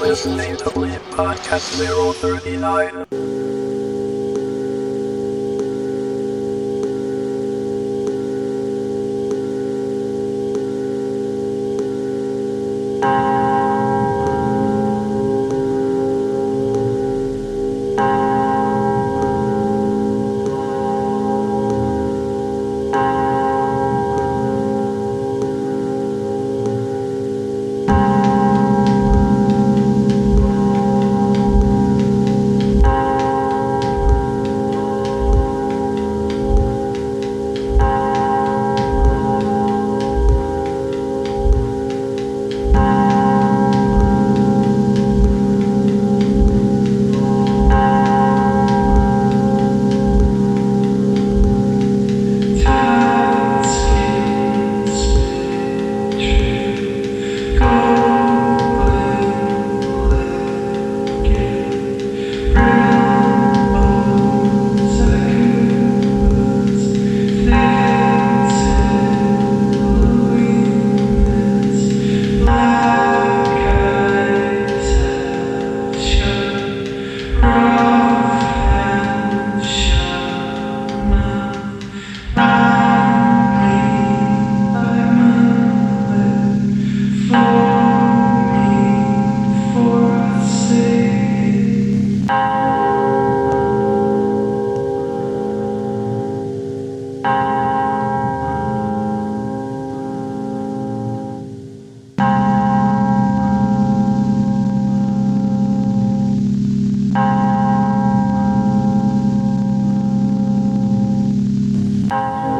listening to Blade Podcast 039. Bye.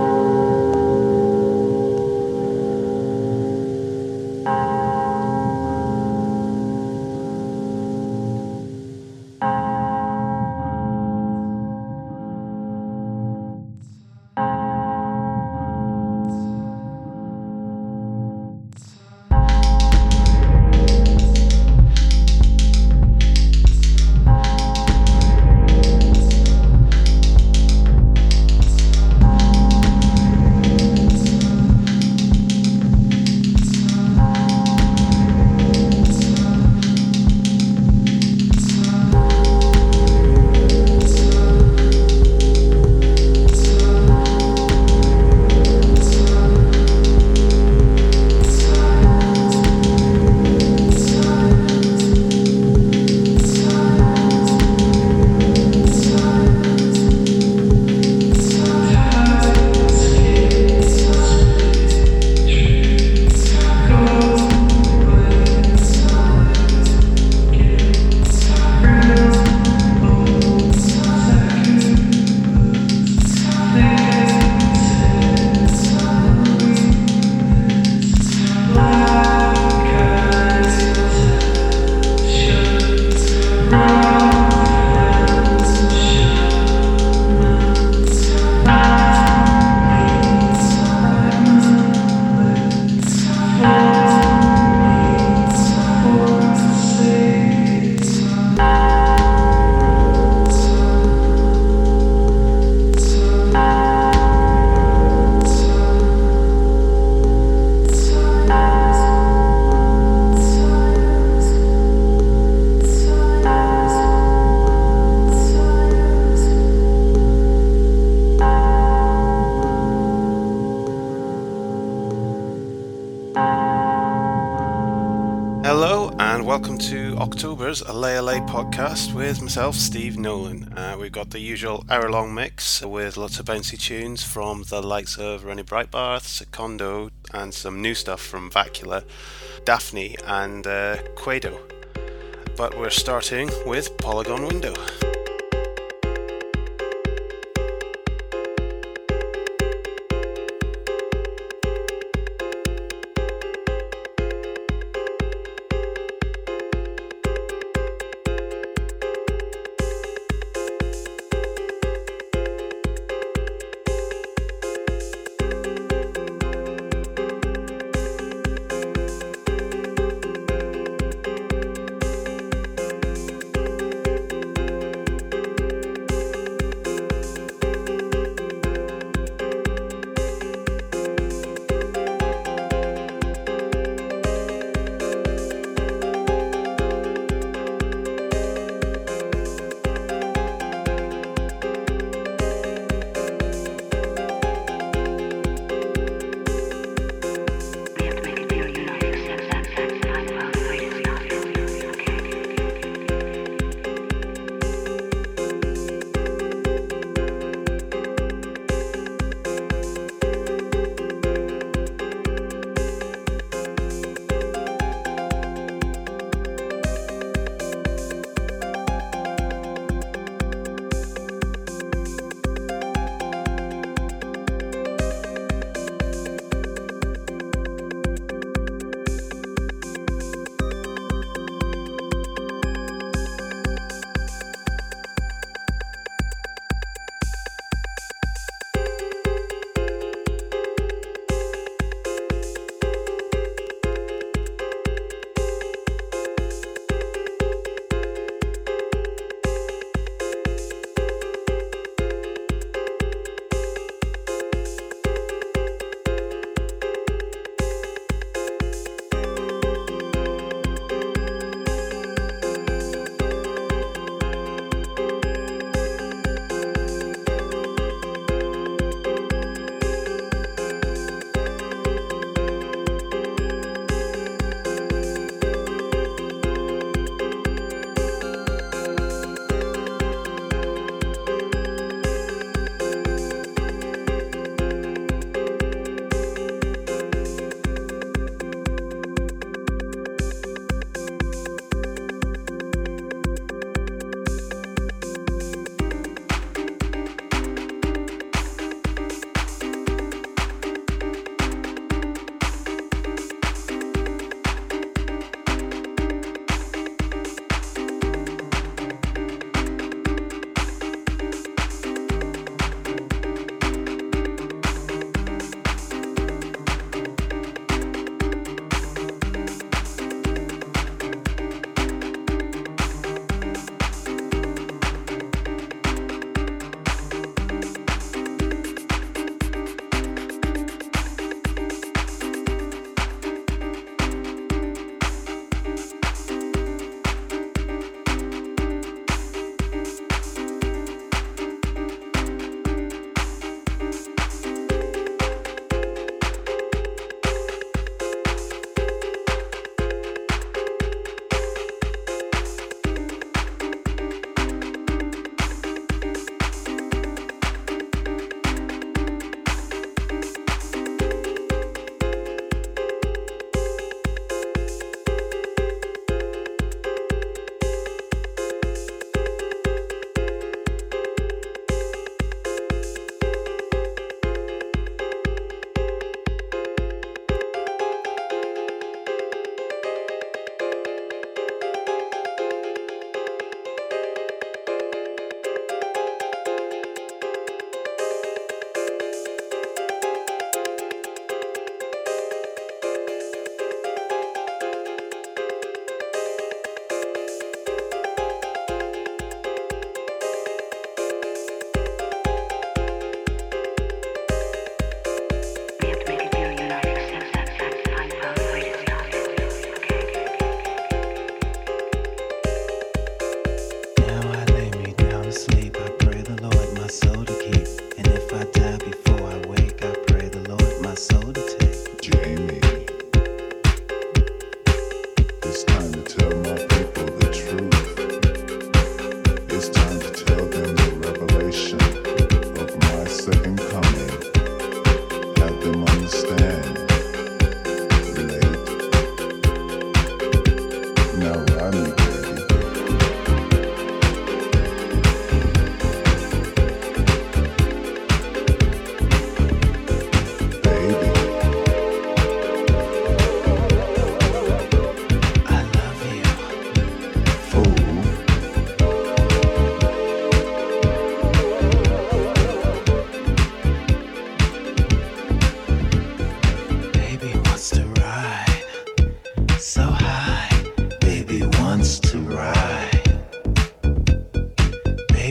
October's Alay Alay podcast with myself, Steve Nolan. Uh, we've got the usual hour long mix with lots of bouncy tunes from the likes of Ronnie Breitbarth, Secondo, and some new stuff from Vakula, Daphni, and uh, Quado. But we're starting with Polygon Window.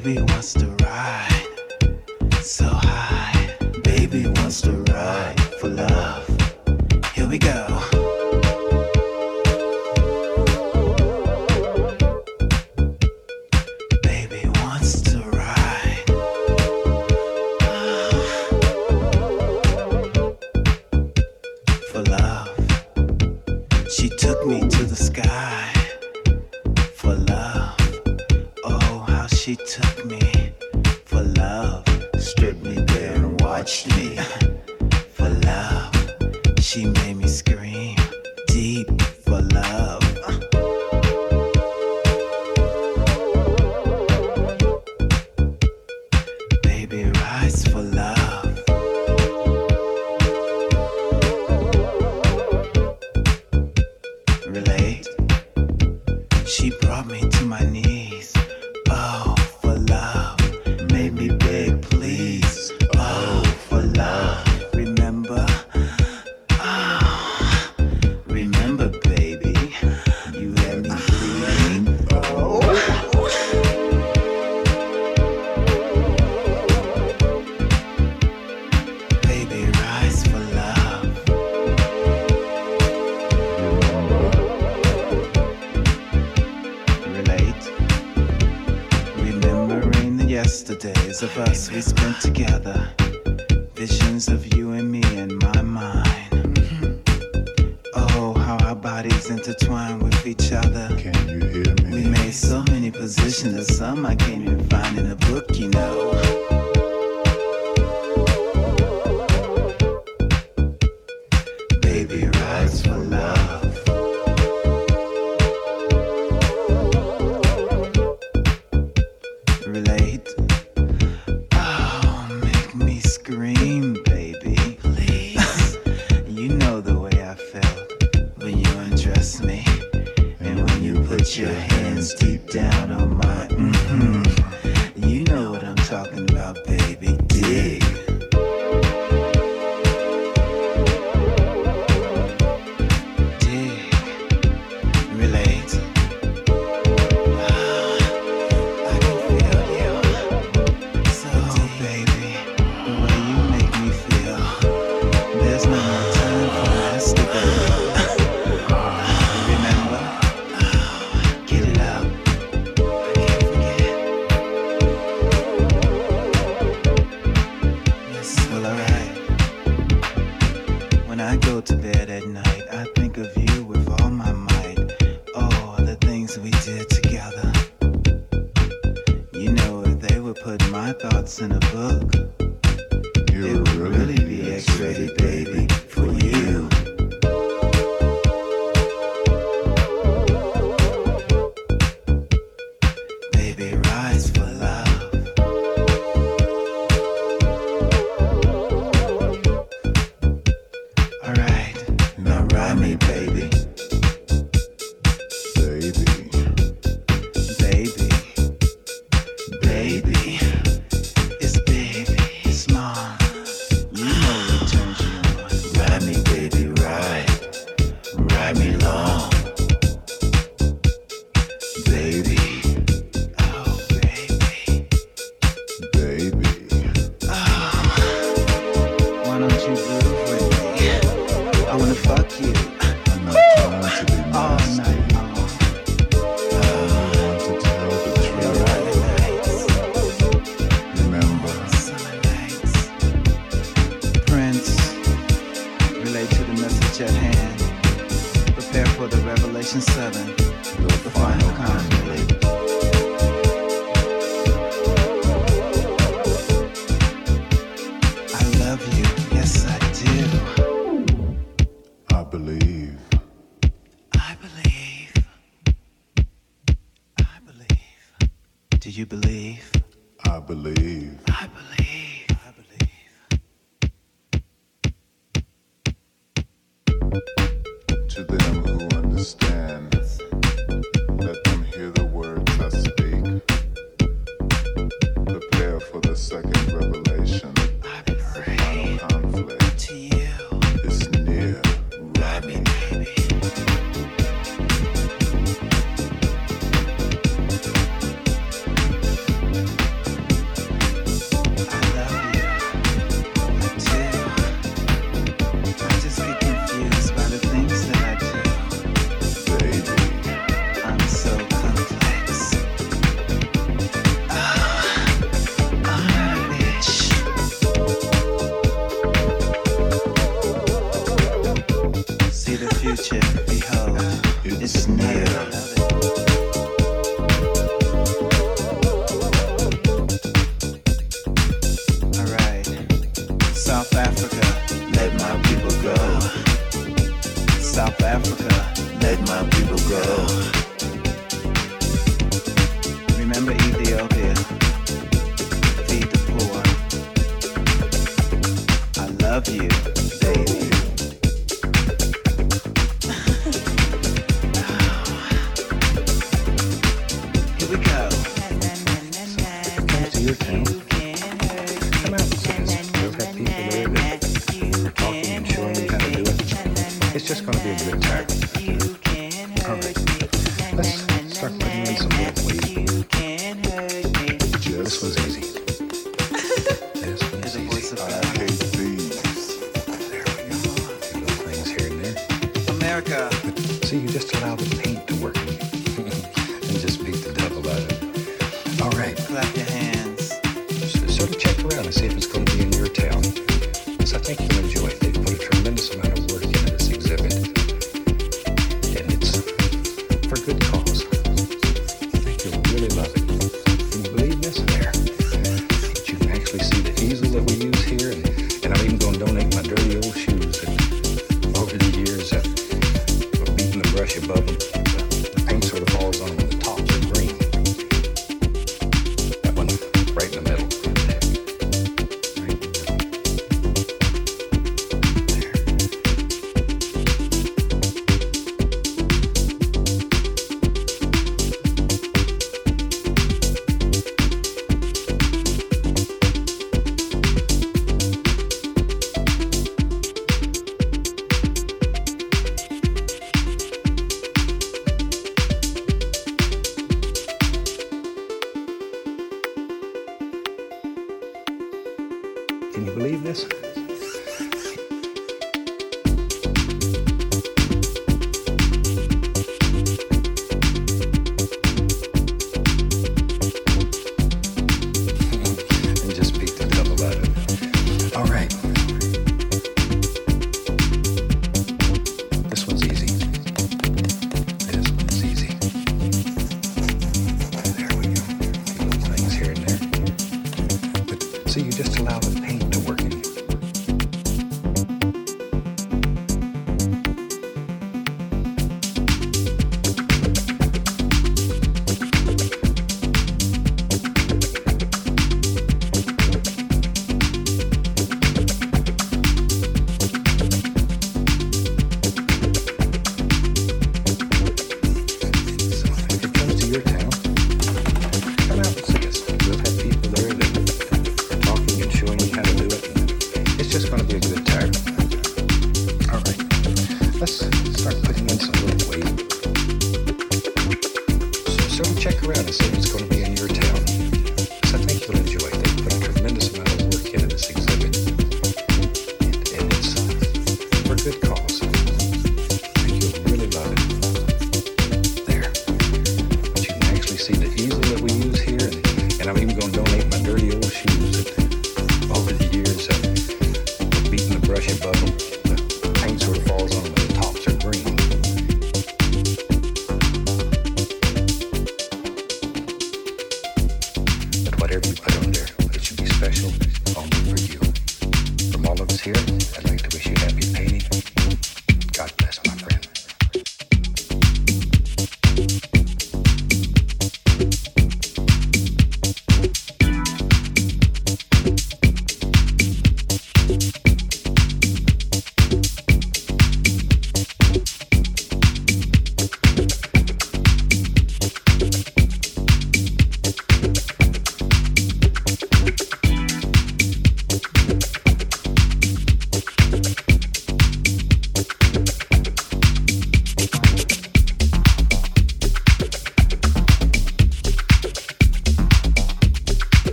Baby wants to ride so high. Baby wants to ride for love. Here we go.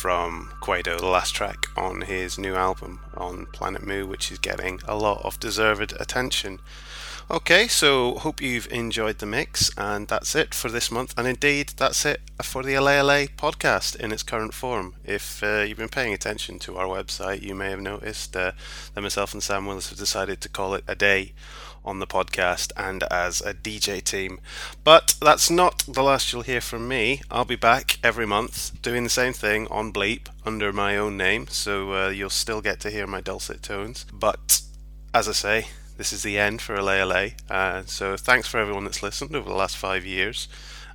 From Kuedo, the last track on his new album on Planet Mu, which is getting a lot of deserved attention. Okay, so hope you've enjoyed the mix, and that's it for this month. And indeed, that's it for the Allez-Allez podcast in its current form. If uh, you've been paying attention to our website, you may have noticed uh, that myself and Sam Willis have decided to call it a day on the podcast and as a DJ team. But that's not the last you'll hear from me. I'll be back every month doing the same thing on Bleep under my own name, so uh, you'll still get to hear my dulcet tones. But as I say, this is the end for Allez-Allez. Uh, so thanks for everyone that's listened over the last five years.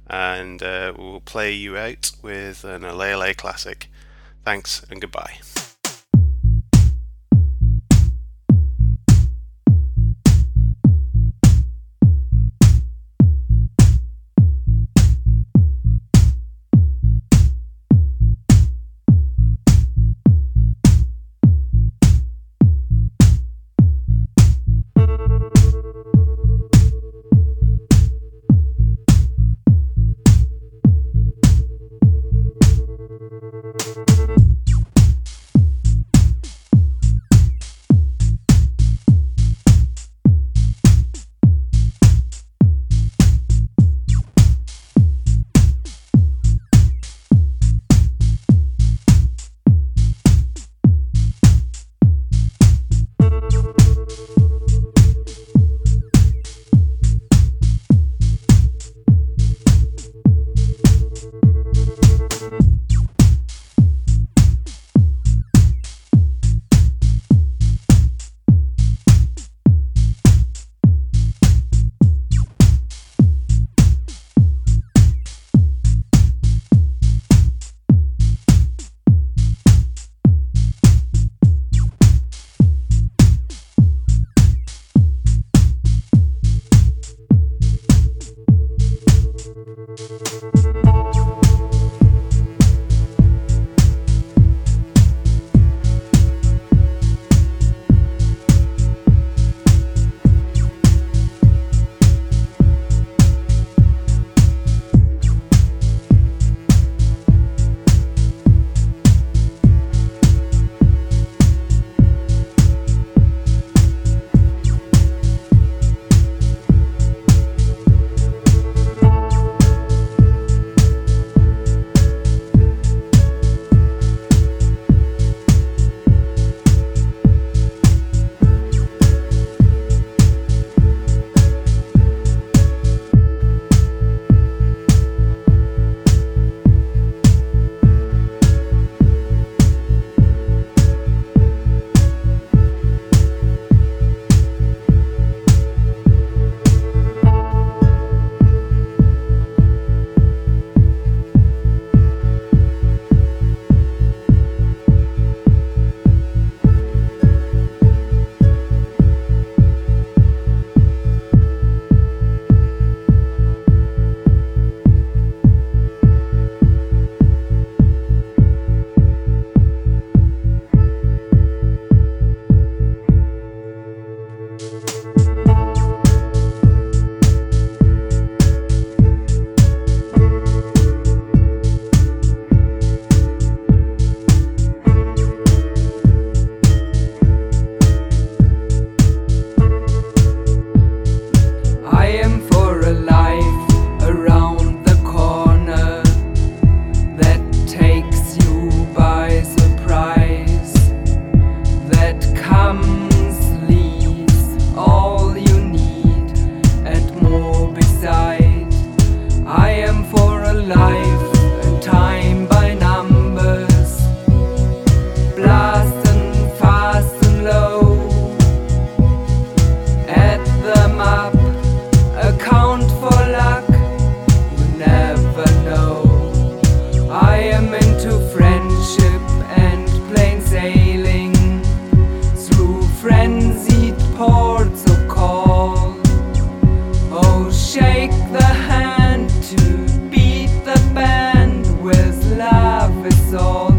And uh, we'll play you out with an Allez-Allez classic. Thanks and goodbye. soul